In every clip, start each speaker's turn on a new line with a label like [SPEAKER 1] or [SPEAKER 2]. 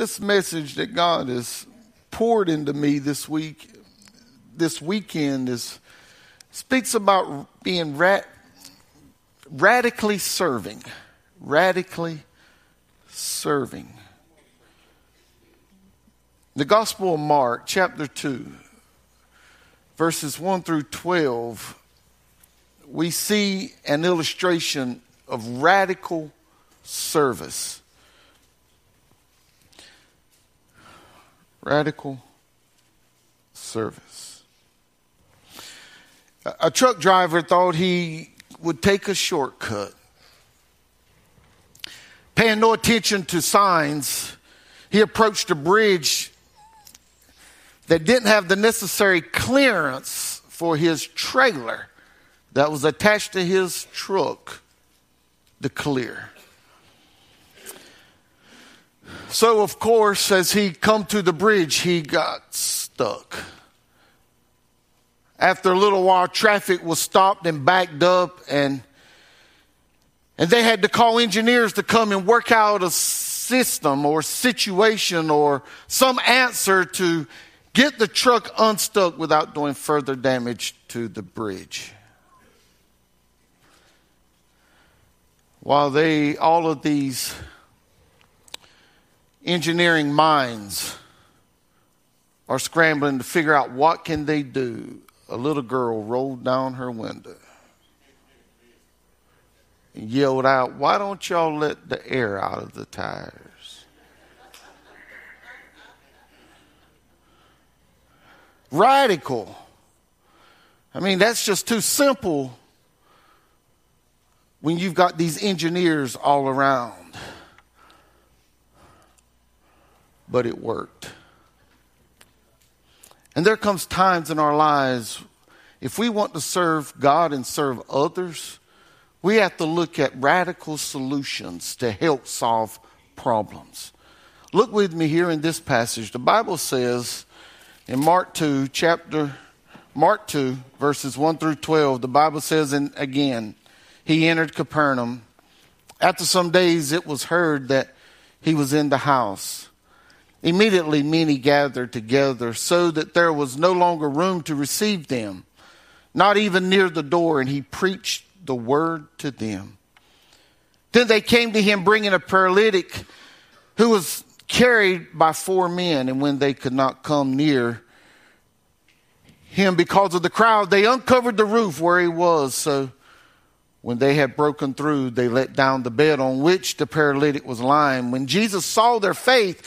[SPEAKER 1] this message that God has poured into me this week, this weekend, is speaks about being ra- radically serving, radically serving. The Gospel of Mark, chapter 2, verses 1 through 12, we see an illustration of radical service. Radical service. A truck driver thought he would take a shortcut. Paying no attention to signs, he approached a bridge that didn't have the necessary clearance for his trailer that was attached to his truck to clear. So, of course, as he come to the bridge, he got stuck. After a little while, traffic was stopped and backed up, and and they had to call engineers to come and work out a system or situation or some answer to get the truck unstuck without doing further damage to the bridge. While they, all of these engineering minds are scrambling to figure out what can they do, a little girl rolled down her window and yelled out, "Why don't y'all let the air out of the tires?" radical. I mean, that's just too simple when you've got these engineers all around. But it worked. And there comes times in our lives if we want to serve God and serve others, we have to look at radical solutions to help solve problems. Look with me here in this passage. The Bible says in Mark 2, chapter Mark 2, verses 1 through 12, the Bible says, and again, he entered Capernaum. After some days, it was heard that he was in the house. Immediately, many gathered together so that there was no longer room to receive them, not even near the door, and he preached the word to them. Then they came to him bringing a paralytic who was carried by four men, and when they could not come near him because of the crowd, they uncovered the roof where he was. So when they had broken through, they let down the bed on which the paralytic was lying. When Jesus saw their faith,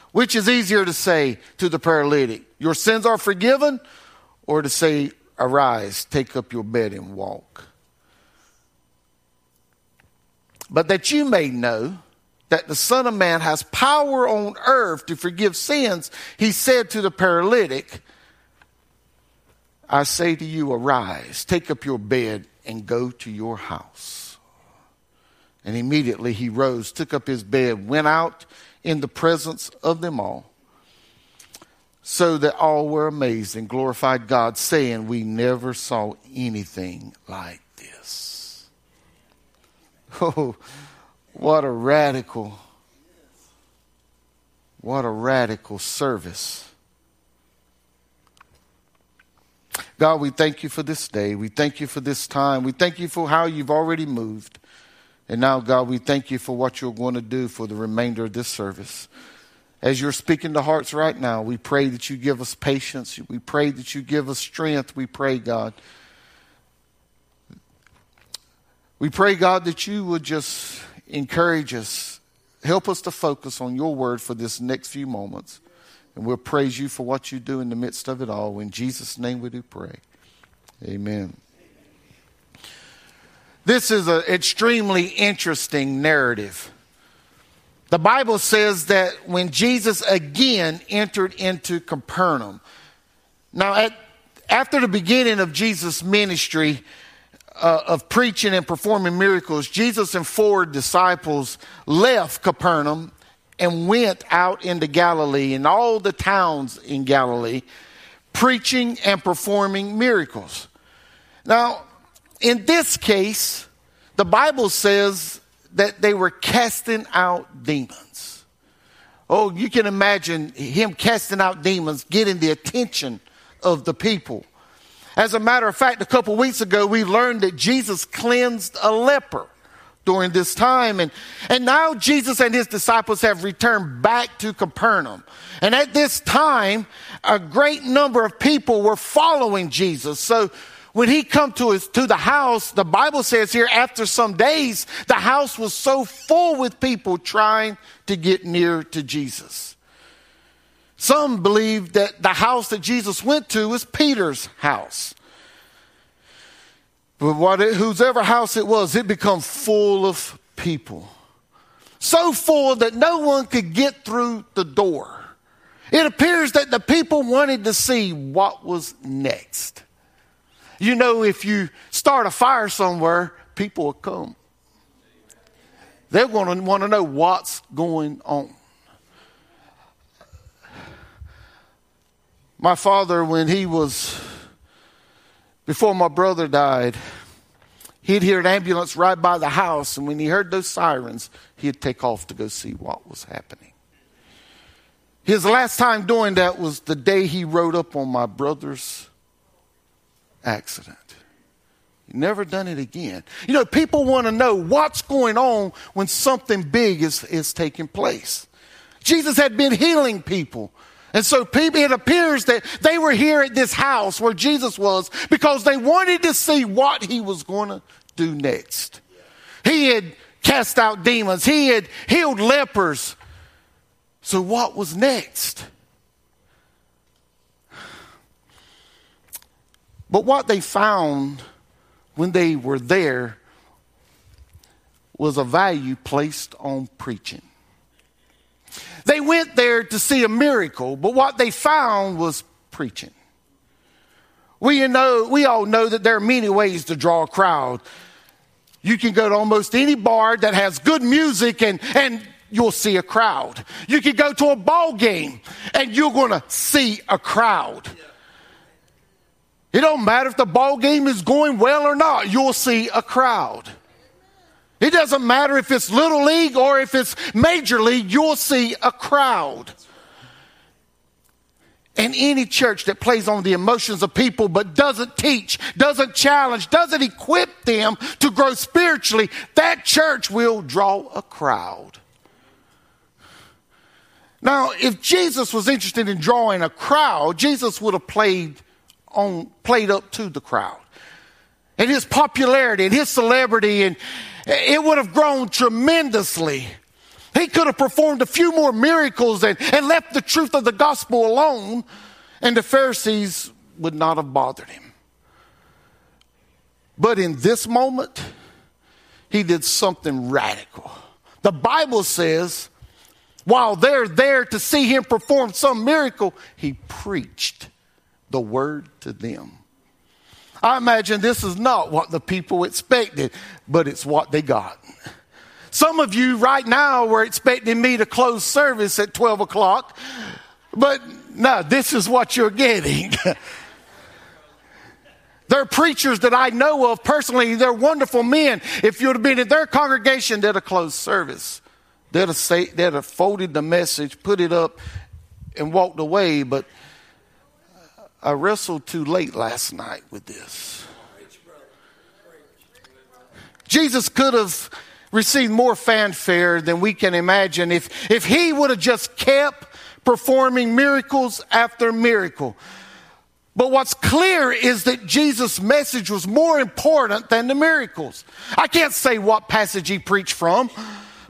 [SPEAKER 1] Which is easier to say to the paralytic, Your sins are forgiven, or to say, Arise, take up your bed and walk? but that you may know that the Son of Man has power on earth to forgive sins, he said to the paralytic, I say to you, arise, take up your bed, and go to your house. And immediately he rose, took up his bed, went out in the presence of them all, so that all were amazed and glorified God, saying, We never saw anything like this. Oh, what a radical, what a radical service. God, we thank you for this day. We thank you for this time. We thank you for how you've already moved. And now, God, we thank you for what you're going to do for the remainder of this service. As you're speaking to hearts right now, we pray that you give us patience. We pray that you give us strength. We pray, God, We pray, God, that you would just encourage us, help us to focus on your word for this next few moments. And we'll praise you for what you do in the midst of it all. In Jesus' name we do pray. Amen. This is an extremely interesting narrative. The Bible says that when Jesus again entered into Capernaum. Now, at, after the beginning of Jesus' ministry uh, of preaching and performing miracles, Jesus and four disciples left Capernaum and went out into Galilee and all the towns in Galilee, preaching and performing miracles. Now, in this case, the Bible says that they were casting out demons. Oh, you can imagine him casting out demons, getting the attention of the people. As a matter of fact, a couple weeks ago, we learned that Jesus cleansed a leper during this time. And, and now Jesus and his disciples have returned back to Capernaum. And at this time, a great number of people were following Jesus. So when he come to his, to the house, the Bible says here, after some days, the house was so full with people trying to get near to Jesus. Some believe that the house that Jesus went to was Peter's house. But what it, whosever house it was, it become full of people. So full that no one could get through the door. It appears that the people wanted to see what was next. You know, if you start a fire somewhere, people will come. They're going to want to know what's going on. My father, when he was before my brother died, he'd hear an ambulance right by the house, and when he heard those sirens, he'd take off to go see what was happening. His last time doing that was the day he rode up on my brother's accident. Never done it again. You know, people want to know what's going on when something big is, is taking place. Jesus had been healing people and so people, it appears that they were here at this house where Jesus was because they wanted to see what he was going to do next. He had cast out demons. He had healed lepers. So what was next? But what they found when they were there was a value placed on preaching. They went there to see a miracle, but what they found was preaching. We know, we all know that there are many ways to draw a crowd. You can go to almost any bar that has good music and, and you'll see a crowd. You can go to a ball game and you're going to see a crowd. It don't matter if the ball game is going well or not, you'll see a crowd. It doesn't matter if it's little league or if it's major league, you'll see a crowd. And any church that plays on the emotions of people but doesn't teach, doesn't challenge, doesn't equip them to grow spiritually, that church will draw a crowd. Now, if Jesus was interested in drawing a crowd, Jesus would have played on played up to the crowd. And his popularity and his celebrity and it would have grown tremendously. He could have performed a few more miracles and, and left the truth of the gospel alone, and the Pharisees would not have bothered him. But in this moment, he did something radical. The Bible says, while they're there to see him perform some miracle, he preached the word to them. I imagine this is not what the people expected, but it's what they got. Some of you right now were expecting me to close service at 12 o'clock, but no, this is what you're getting. There are preachers that I know of personally, they're wonderful men. If you'd have been in their congregation, they'd have closed service. They'd have, say, they'd have folded the message, put it up, and walked away. But I wrestled too late last night with this. Jesus could have received more fanfare than we can imagine if, if he would have just kept performing miracles after miracle. But what's clear is that Jesus' message was more important than the miracles. I can't say what passage he preached from.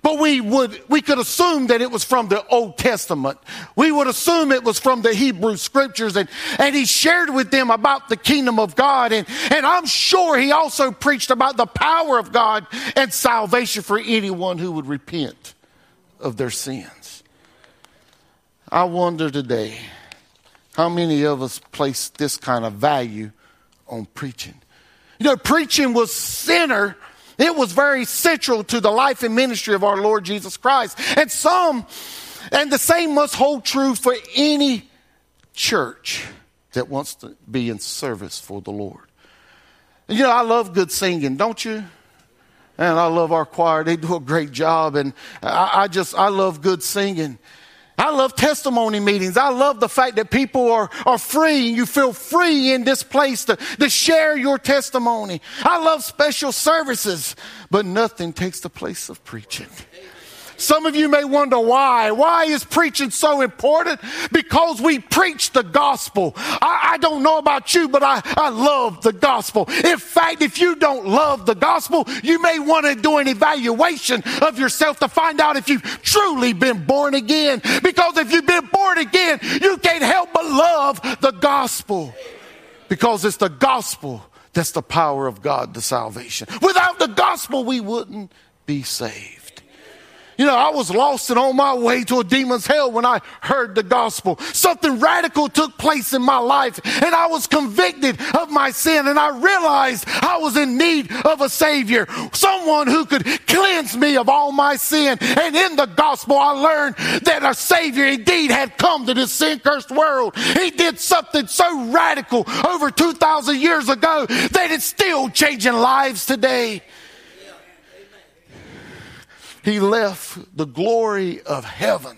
[SPEAKER 1] But we would, we could assume that it was from the Old Testament. We would assume it was from the Hebrew scriptures and, and he shared with them about the kingdom of God. And, and I'm sure he also preached about the power of God and salvation for anyone who would repent of their sins. I wonder today how many of us place this kind of value on preaching. You know, preaching was center. It was very central to the life and ministry of our Lord Jesus Christ. And some, and the same must hold true for any church that wants to be in service for the Lord. You know, I love good singing, don't you? And I love our choir. They do a great job. And I, I just, I love good singing. I love testimony meetings. I love the fact that people are, are free and you feel free in this place to, to share your testimony. I love special services, but nothing takes the place of preaching. Some of you may wonder why. Why is preaching so important? Because we preach the gospel. I, I, don't know about you, but I, I love the gospel. In fact, if you don't love the gospel, you may want to do an evaluation of yourself to find out if you've truly been born again. Because if you've been born again, you can't help but love the gospel. Because it's the gospel that's the power of God to salvation. Without the gospel, we wouldn't be saved. You know, I was lost and on my way to a demon's hell when I heard the gospel. Something radical took place in my life and I was convicted of my sin and I realized I was in need of a savior. Someone who could cleanse me of all my sin. And in the gospel, I learned that a savior indeed had come to this sin cursed world. He did something so radical over 2,000 years ago that it's still changing lives today. He left the glory of heaven.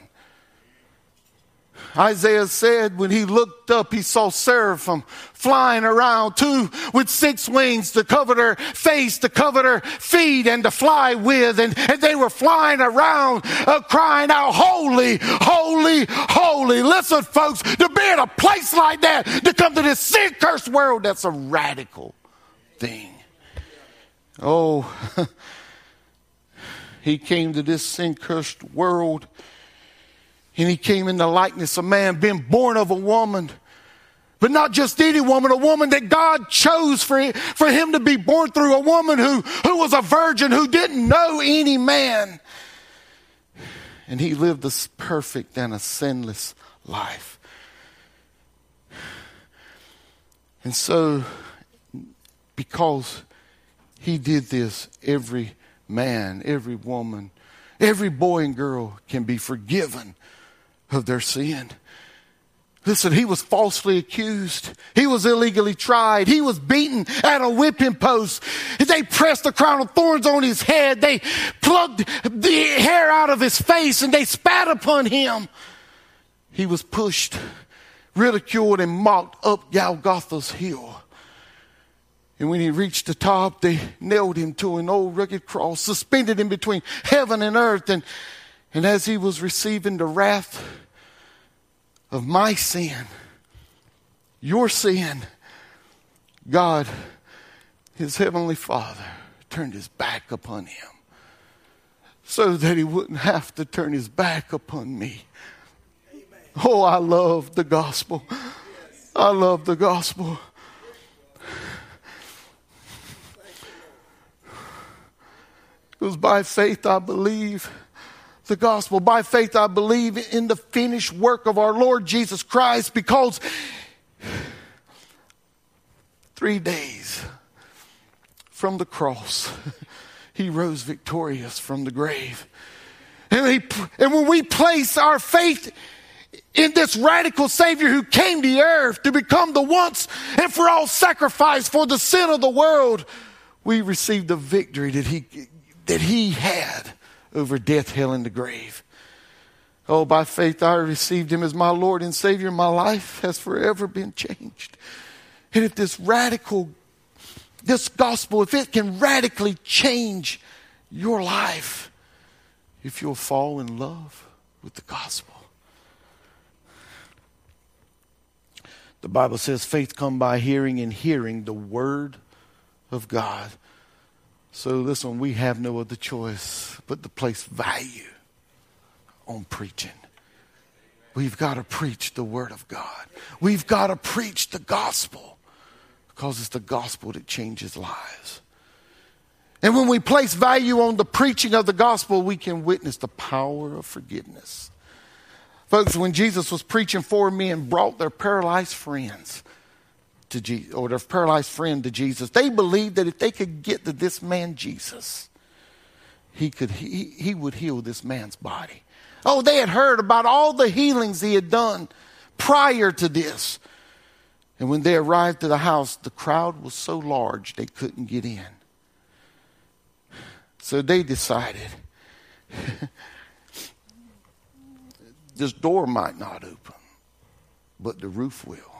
[SPEAKER 1] Isaiah said when he looked up, he saw seraphim flying around, two with six wings to cover their face, to cover their feet, and to fly with. And, and they were flying around, uh, crying out, Holy, holy, holy. Listen, folks, to be in a place like that, to come to this sin cursed world, that's a radical thing. Oh, He came to this sin cursed world and he came in the likeness of man, being born of a woman. But not just any woman, a woman that God chose for, for him to be born through, a woman who, who was a virgin, who didn't know any man. And he lived a perfect and a sinless life. And so, because he did this, every man, every woman, every boy and girl can be forgiven of their sin. Listen, he was falsely accused. He was illegally tried. He was beaten at a whipping post. They pressed a crown of thorns on his head. They plucked the hair out of his face and they spat upon him. He was pushed, ridiculed, and mocked up Golgotha's hill. And when he reached the top, they nailed him to an old rugged cross, suspended him between heaven and earth. And, and as he was receiving the wrath of my sin, your sin, God, his heavenly Father, turned his back upon him so that he wouldn't have to turn his back upon me. Oh, I love the gospel. I love the gospel. It was by faith I believe the gospel. By faith I believe in the finished work of our Lord Jesus Christ because three days from the cross, he rose victorious from the grave. And, he, and when we place our faith in this radical Savior who came to earth to become the once and for all sacrifice for the sin of the world, we receive the victory that he that he had over death, hell, and the grave. Oh, by faith I received him as my Lord and Savior. My life has forever been changed. And if this radical, this gospel, if it can radically change your life, if you'll fall in love with the gospel. The Bible says faith come by hearing and hearing the word of God. So listen, we have no other choice but to place value on preaching. We've got to preach the Word of God. We've got to preach the gospel because it's the gospel that changes lives. And when we place value on the preaching of the gospel, we can witness the power of forgiveness. Folks, when Jesus was preaching, four men brought their paralyzed friends to Jesus, or their paralyzed friend to Jesus. They believed that if they could get to this man Jesus, he could he, he would heal this man's body. Oh, they had heard about all the healings he had done prior to this. And when they arrived at the house, the crowd was so large they couldn't get in. So they decided this door might not open, but the roof will.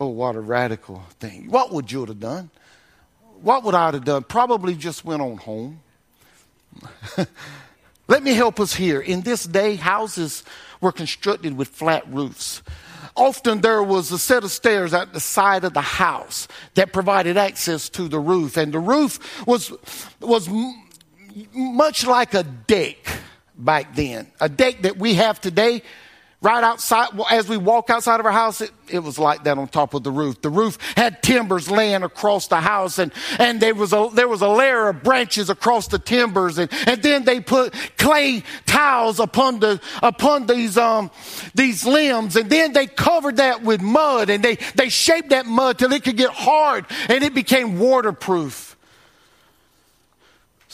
[SPEAKER 1] Oh, what a radical thing. What would you have done? What would I have done? Probably just went on home. Let me help us here. In this day, houses were constructed with flat roofs. Often there was a set of stairs at the side of the house that provided access to the roof. And the roof was, was much like a deck back then. A deck that we have today right outside, as we walk outside of our house, it, it, was like that on top of the roof. The roof had timbers laying across the house and, and there was a, there was a layer of branches across the timbers and, and then they put clay tiles upon the, upon these, um, these limbs and then they covered that with mud and they, they shaped that mud till it could get hard and it became waterproof.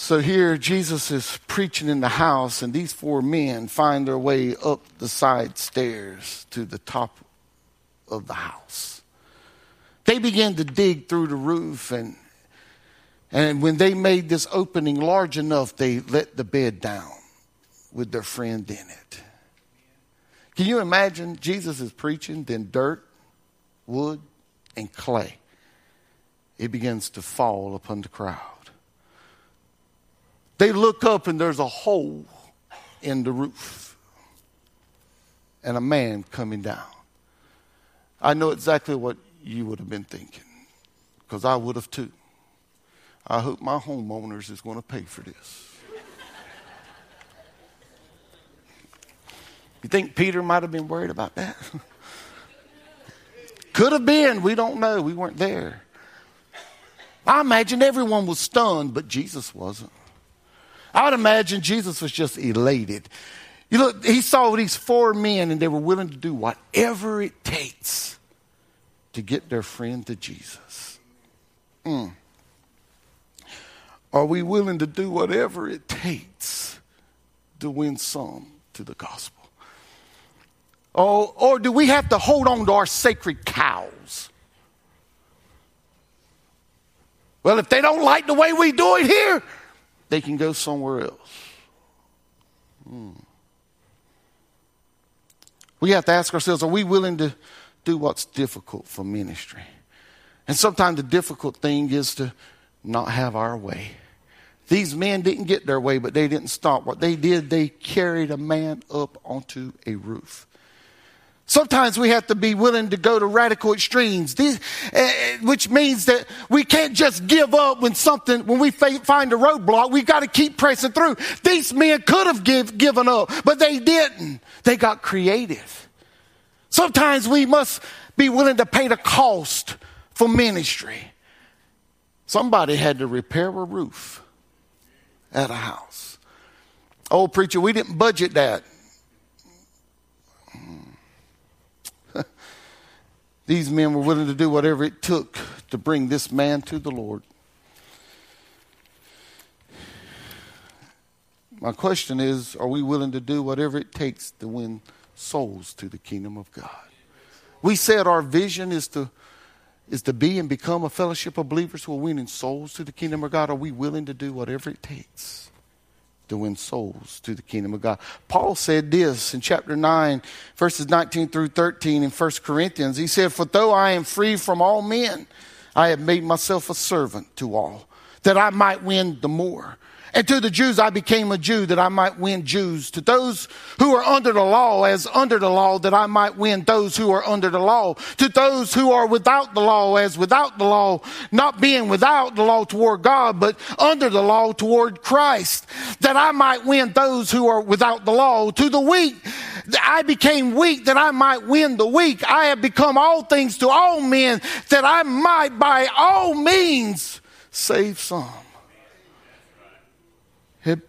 [SPEAKER 1] So here Jesus is preaching in the house, and these four men find their way up the side stairs to the top of the house. They begin to dig through the roof, and, and when they made this opening large enough, they let the bed down with their friend in it. Can you imagine Jesus is preaching, then dirt, wood, and clay? It begins to fall upon the crowd. They look up and there's a hole in the roof and a man coming down. I know exactly what you would have been thinking because I would have too. I hope my homeowners is going to pay for this. you think Peter might have been worried about that? Could have been. We don't know. We weren't there. I imagine everyone was stunned, but Jesus wasn't. I would imagine Jesus was just elated. You look, he saw these four men and they were willing to do whatever it takes to get their friend to Jesus. Mm. Are we willing to do whatever it takes to win some to the gospel? Or, or do we have to hold on to our sacred cows? Well, if they don't like the way we do it here, they can go somewhere else. Hmm. We have to ask ourselves are we willing to do what's difficult for ministry? And sometimes the difficult thing is to not have our way. These men didn't get their way, but they didn't stop. What they did, they carried a man up onto a roof. Sometimes we have to be willing to go to radical extremes, these, uh, which means that we can't just give up when something, when we find a roadblock, we've got to keep pressing through. These men could have give, given up, but they didn't. They got creative. Sometimes we must be willing to pay the cost for ministry. Somebody had to repair a roof at a house. Old preacher, we didn't budget that. These men were willing to do whatever it took to bring this man to the Lord. My question is are we willing to do whatever it takes to win souls to the kingdom of God? We said our vision is to is to be and become a fellowship of believers who are winning souls to the kingdom of God. Are we willing to do whatever it takes? To win souls to the kingdom of God. Paul said this in chapter 9, verses 19 through 13 in 1 Corinthians. He said, For though I am free from all men, I have made myself a servant to all, that I might win the more. And to the Jews, I became a Jew that I might win Jews. To those who are under the law, as under the law, that I might win those who are under the law. To those who are without the law, as without the law, not being without the law toward God, but under the law toward Christ, that I might win those who are without the law. To the weak, I became weak that I might win the weak. I have become all things to all men that I might by all means save some. And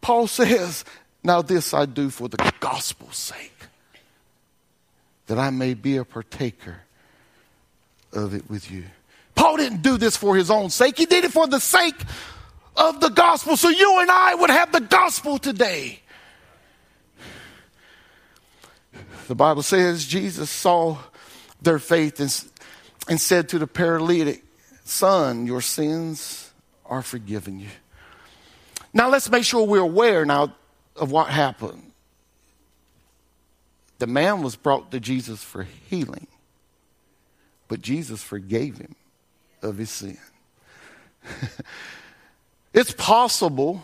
[SPEAKER 1] Paul says, Now this I do for the gospel's sake, that I may be a partaker of it with you. Paul didn't do this for his own sake, he did it for the sake of the gospel, so you and I would have the gospel today. The Bible says Jesus saw their faith and, and said to the paralytic, Son, your sins are forgiven you. Now let's make sure we're aware now of what happened. The man was brought to Jesus for healing, but Jesus forgave him of his sin. it's possible,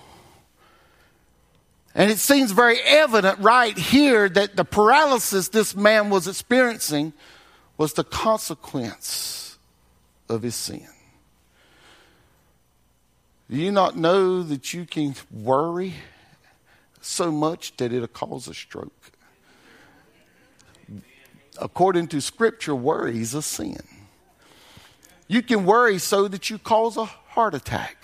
[SPEAKER 1] and it seems very evident right here that the paralysis this man was experiencing was the consequence of his sin. Do you not know that you can worry so much that it'll cause a stroke? According to Scripture, worry is a sin. You can worry so that you cause a heart attack.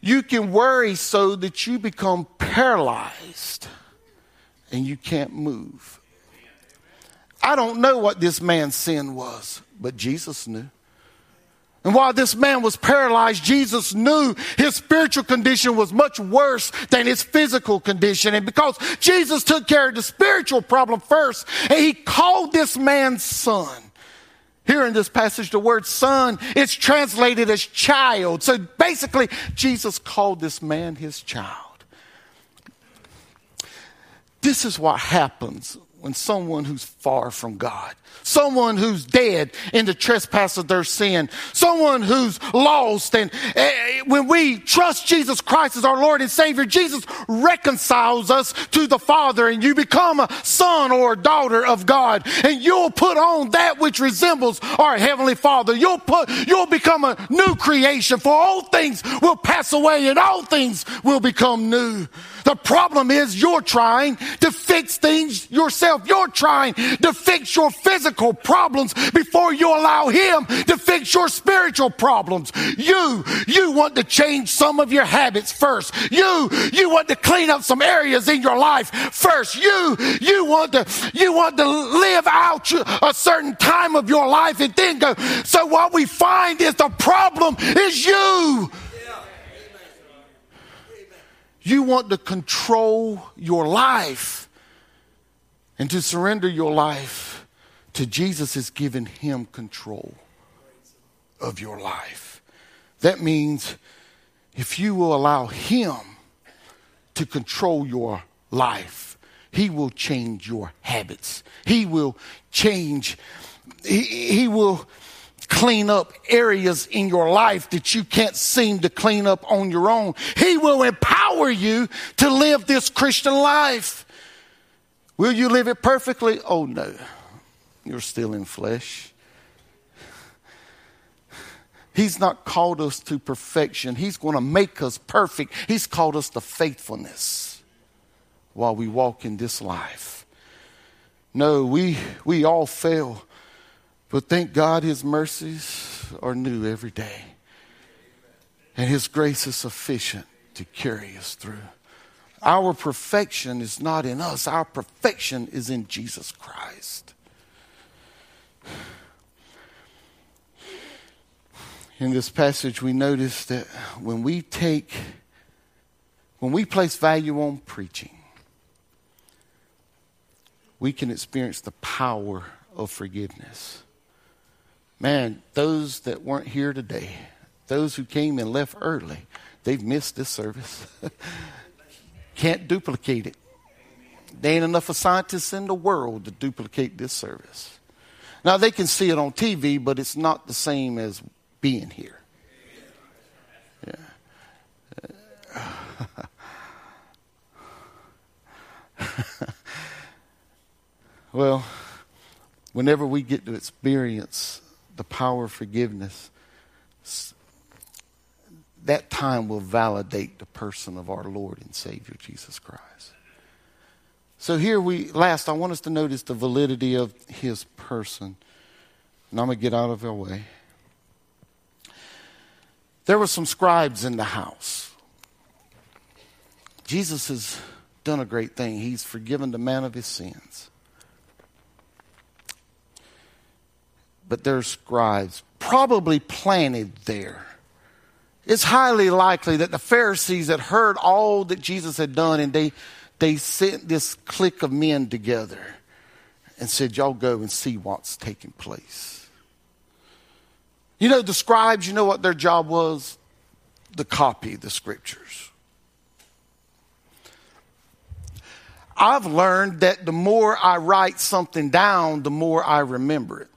[SPEAKER 1] You can worry so that you become paralyzed and you can't move. I don't know what this man's sin was, but Jesus knew. And while this man was paralyzed, Jesus knew his spiritual condition was much worse than his physical condition. And because Jesus took care of the spiritual problem first, and he called this man son. Here in this passage, the word son is translated as child. So basically, Jesus called this man his child. This is what happens when someone who's far from God, someone who's dead in the trespass of their sin, someone who's lost, and uh, when we trust Jesus Christ as our Lord and Savior, Jesus reconciles us to the Father, and you become a son or a daughter of God, and you'll put on that which resembles our Heavenly Father. You'll put, you'll become a new creation, for all things will pass away, and all things will become new. The problem is you're trying to fix things yourself. You're trying to fix your physical problems before you allow Him to fix your spiritual problems. You, you want to change some of your habits first. You, you want to clean up some areas in your life first. You, you want to, you want to live out a certain time of your life and then go. So what we find is the problem is you. You want to control your life and to surrender your life to Jesus is giving him control of your life. That means if you will allow him to control your life, he will change your habits. He will change, he, he will clean up areas in your life that you can't seem to clean up on your own. He will empower you to live this Christian life. Will you live it perfectly? Oh, no. You're still in flesh. He's not called us to perfection. He's going to make us perfect. He's called us to faithfulness while we walk in this life. No, we, we all fail. But thank God his mercies are new every day. And his grace is sufficient to carry us through. Our perfection is not in us, our perfection is in Jesus Christ. In this passage, we notice that when we take, when we place value on preaching, we can experience the power of forgiveness man, those that weren't here today, those who came and left early, they've missed this service. Can't duplicate it. There ain't enough of scientists in the world to duplicate this service. Now, they can see it on TV, but it's not the same as being here. Yeah. well, whenever we get to experience the power of forgiveness, that time will validate the person of our Lord and Savior Jesus Christ. So here we last I want us to notice the validity of his person. And I'm going to get out of our way. There were some scribes in the house. Jesus has done a great thing. He's forgiven the man of his sins. But there's scribes probably planted there. It's highly likely that the Pharisees had heard all that Jesus had done and they, they sent this clique of men together and said, Y'all go and see what's taking place. You know, the scribes, you know what their job was? To copy the scriptures. I've learned that the more I write something down, the more I remember it.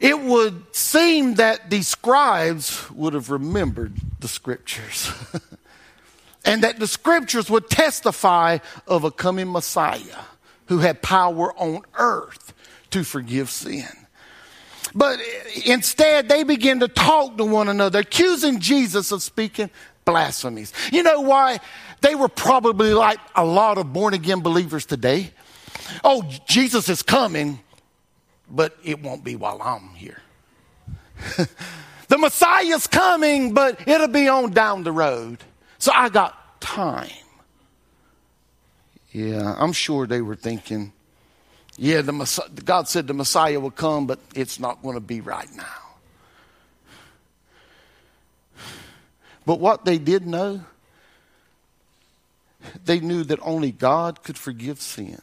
[SPEAKER 1] It would seem that the scribes would have remembered the scriptures. and that the scriptures would testify of a coming Messiah who had power on earth to forgive sin. But instead, they begin to talk to one another, accusing Jesus of speaking blasphemies. You know why? They were probably like a lot of born again believers today. Oh, Jesus is coming, but it won't be while I'm here. the Messiah's coming, but it'll be on down the road. So I got time. Yeah, I'm sure they were thinking, yeah, the Messiah, God said the Messiah will come, but it's not going to be right now. But what they did know, they knew that only God could forgive sin.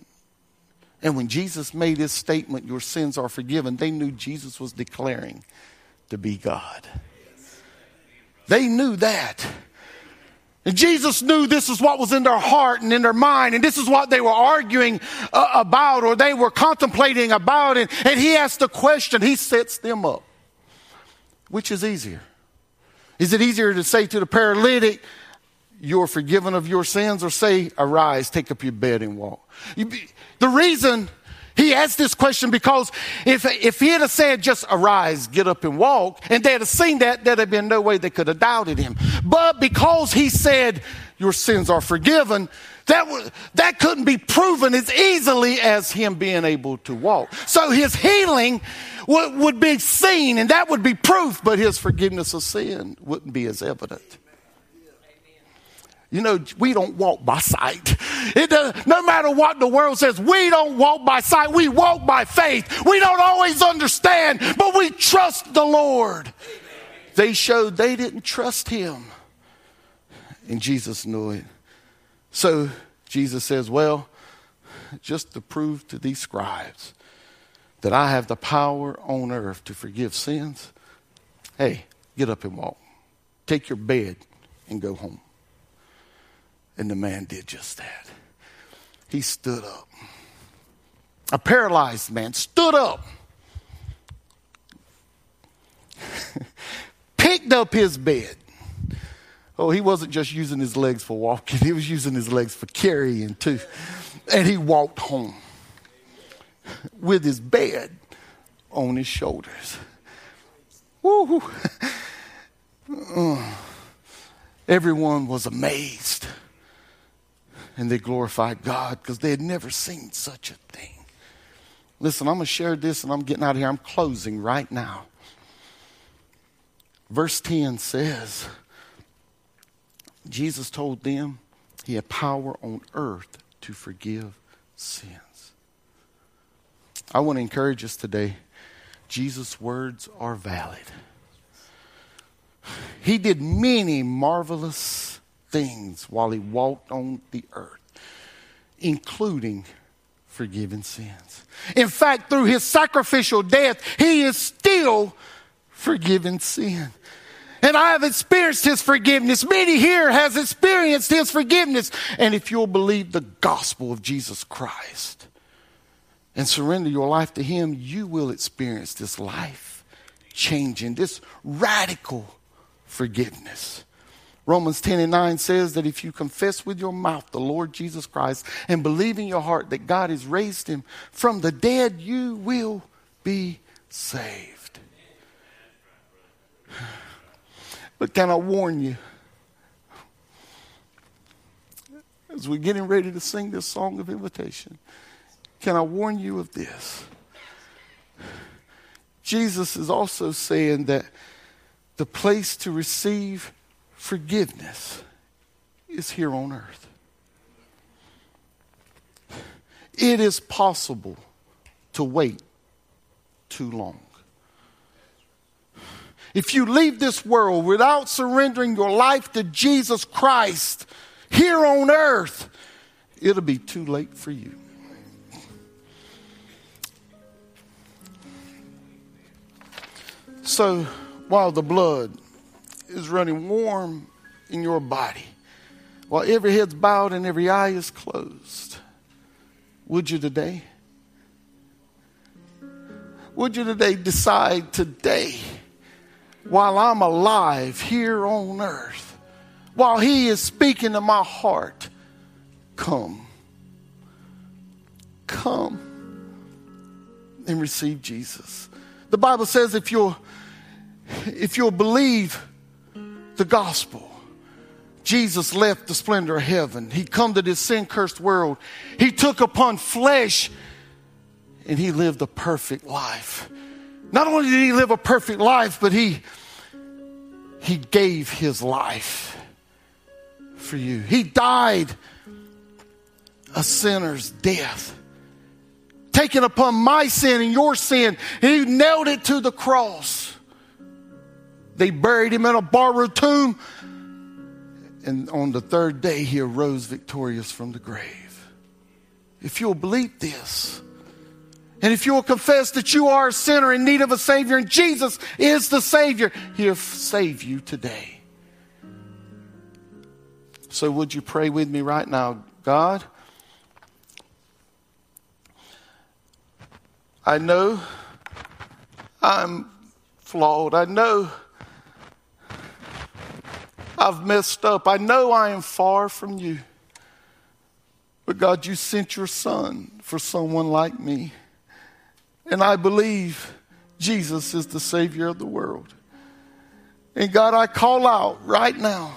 [SPEAKER 1] And when Jesus made his statement, Your sins are forgiven, they knew Jesus was declaring to be God. They knew that. And Jesus knew this is what was in their heart and in their mind, and this is what they were arguing uh, about or they were contemplating about. And, and he asked the question, he sets them up. Which is easier? Is it easier to say to the paralytic, You're forgiven of your sins, or say, Arise, take up your bed and walk? The reason he asked this question because if, if he had said, just arise, get up and walk, and they'd have seen that, there'd have been no way they could have doubted him. But because he said, your sins are forgiven, that, was, that couldn't be proven as easily as him being able to walk. So his healing would be seen, and that would be proof, but his forgiveness of sin wouldn't be as evident. You know, we don't walk by sight. It does, no matter what the world says, we don't walk by sight. We walk by faith. We don't always understand, but we trust the Lord. They showed they didn't trust him. And Jesus knew it. So Jesus says, Well, just to prove to these scribes that I have the power on earth to forgive sins, hey, get up and walk. Take your bed and go home. And the man did just that. He stood up. A paralyzed man stood up, picked up his bed. Oh, he wasn't just using his legs for walking, he was using his legs for carrying too. And he walked home with his bed on his shoulders. Woo! Uh, everyone was amazed and they glorified God because they had never seen such a thing. Listen, I'm going to share this and I'm getting out of here. I'm closing right now. Verse 10 says, Jesus told them he had power on earth to forgive sins. I want to encourage us today. Jesus' words are valid. He did many marvelous things while he walked on the earth, including forgiving sins. In fact, through his sacrificial death, he is still forgiving sin. And I have experienced his forgiveness. Many here has experienced his forgiveness. And if you'll believe the gospel of Jesus Christ and surrender your life to him, you will experience this life changing, this radical forgiveness. Romans 10 and 9 says that if you confess with your mouth the Lord Jesus Christ and believe in your heart that God has raised him from the dead, you will be saved. But can I warn you? As we're getting ready to sing this song of invitation, can I warn you of this? Jesus is also saying that the place to receive forgiveness is here on earth. It is possible to wait too long. If you leave this world without surrendering your life to Jesus Christ here on earth, it'll be too late for you. So while the blood is running warm in your body, while every head's bowed and every eye is closed, would you today? Would you today decide today, while I'm alive here on earth, while He is speaking to my heart, come, come and receive Jesus? The Bible says if you'll if you'll believe the gospel, Jesus left the splendor of heaven. He come to this sin cursed world. He took upon flesh and he lived a perfect life. Not only did he live a perfect life, but he he gave his life for you. He died a sinner's death, taking upon my sin and your sin, he nailed it to the cross. They buried him in a borrowed tomb. And on the third day, he arose victorious from the grave. If you'll believe this, and if you'll confess that you are a sinner in need of a Savior, and Jesus is the Savior, He'll save you today. So, would you pray with me right now? God, I know I'm flawed. I know I've messed up. I know I am far from you. But God, you sent your son for someone like me. And I believe Jesus is the Savior of the world. And God, I call out right now,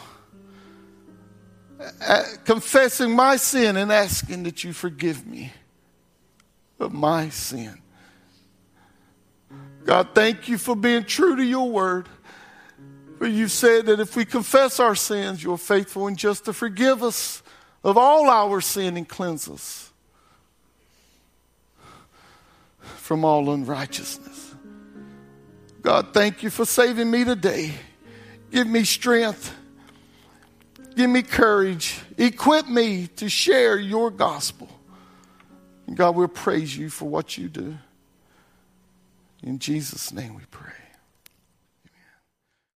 [SPEAKER 1] confessing my sin and asking that you forgive me of my sin. God, thank you for being true to your word. For you said that if we confess our sins, you're faithful and just to forgive us of all our sin and cleanse us from all unrighteousness. God, thank you for saving me today. Give me strength. Give me courage. Equip me to share your gospel. And God, we'll praise you for what you do. In Jesus' name we pray.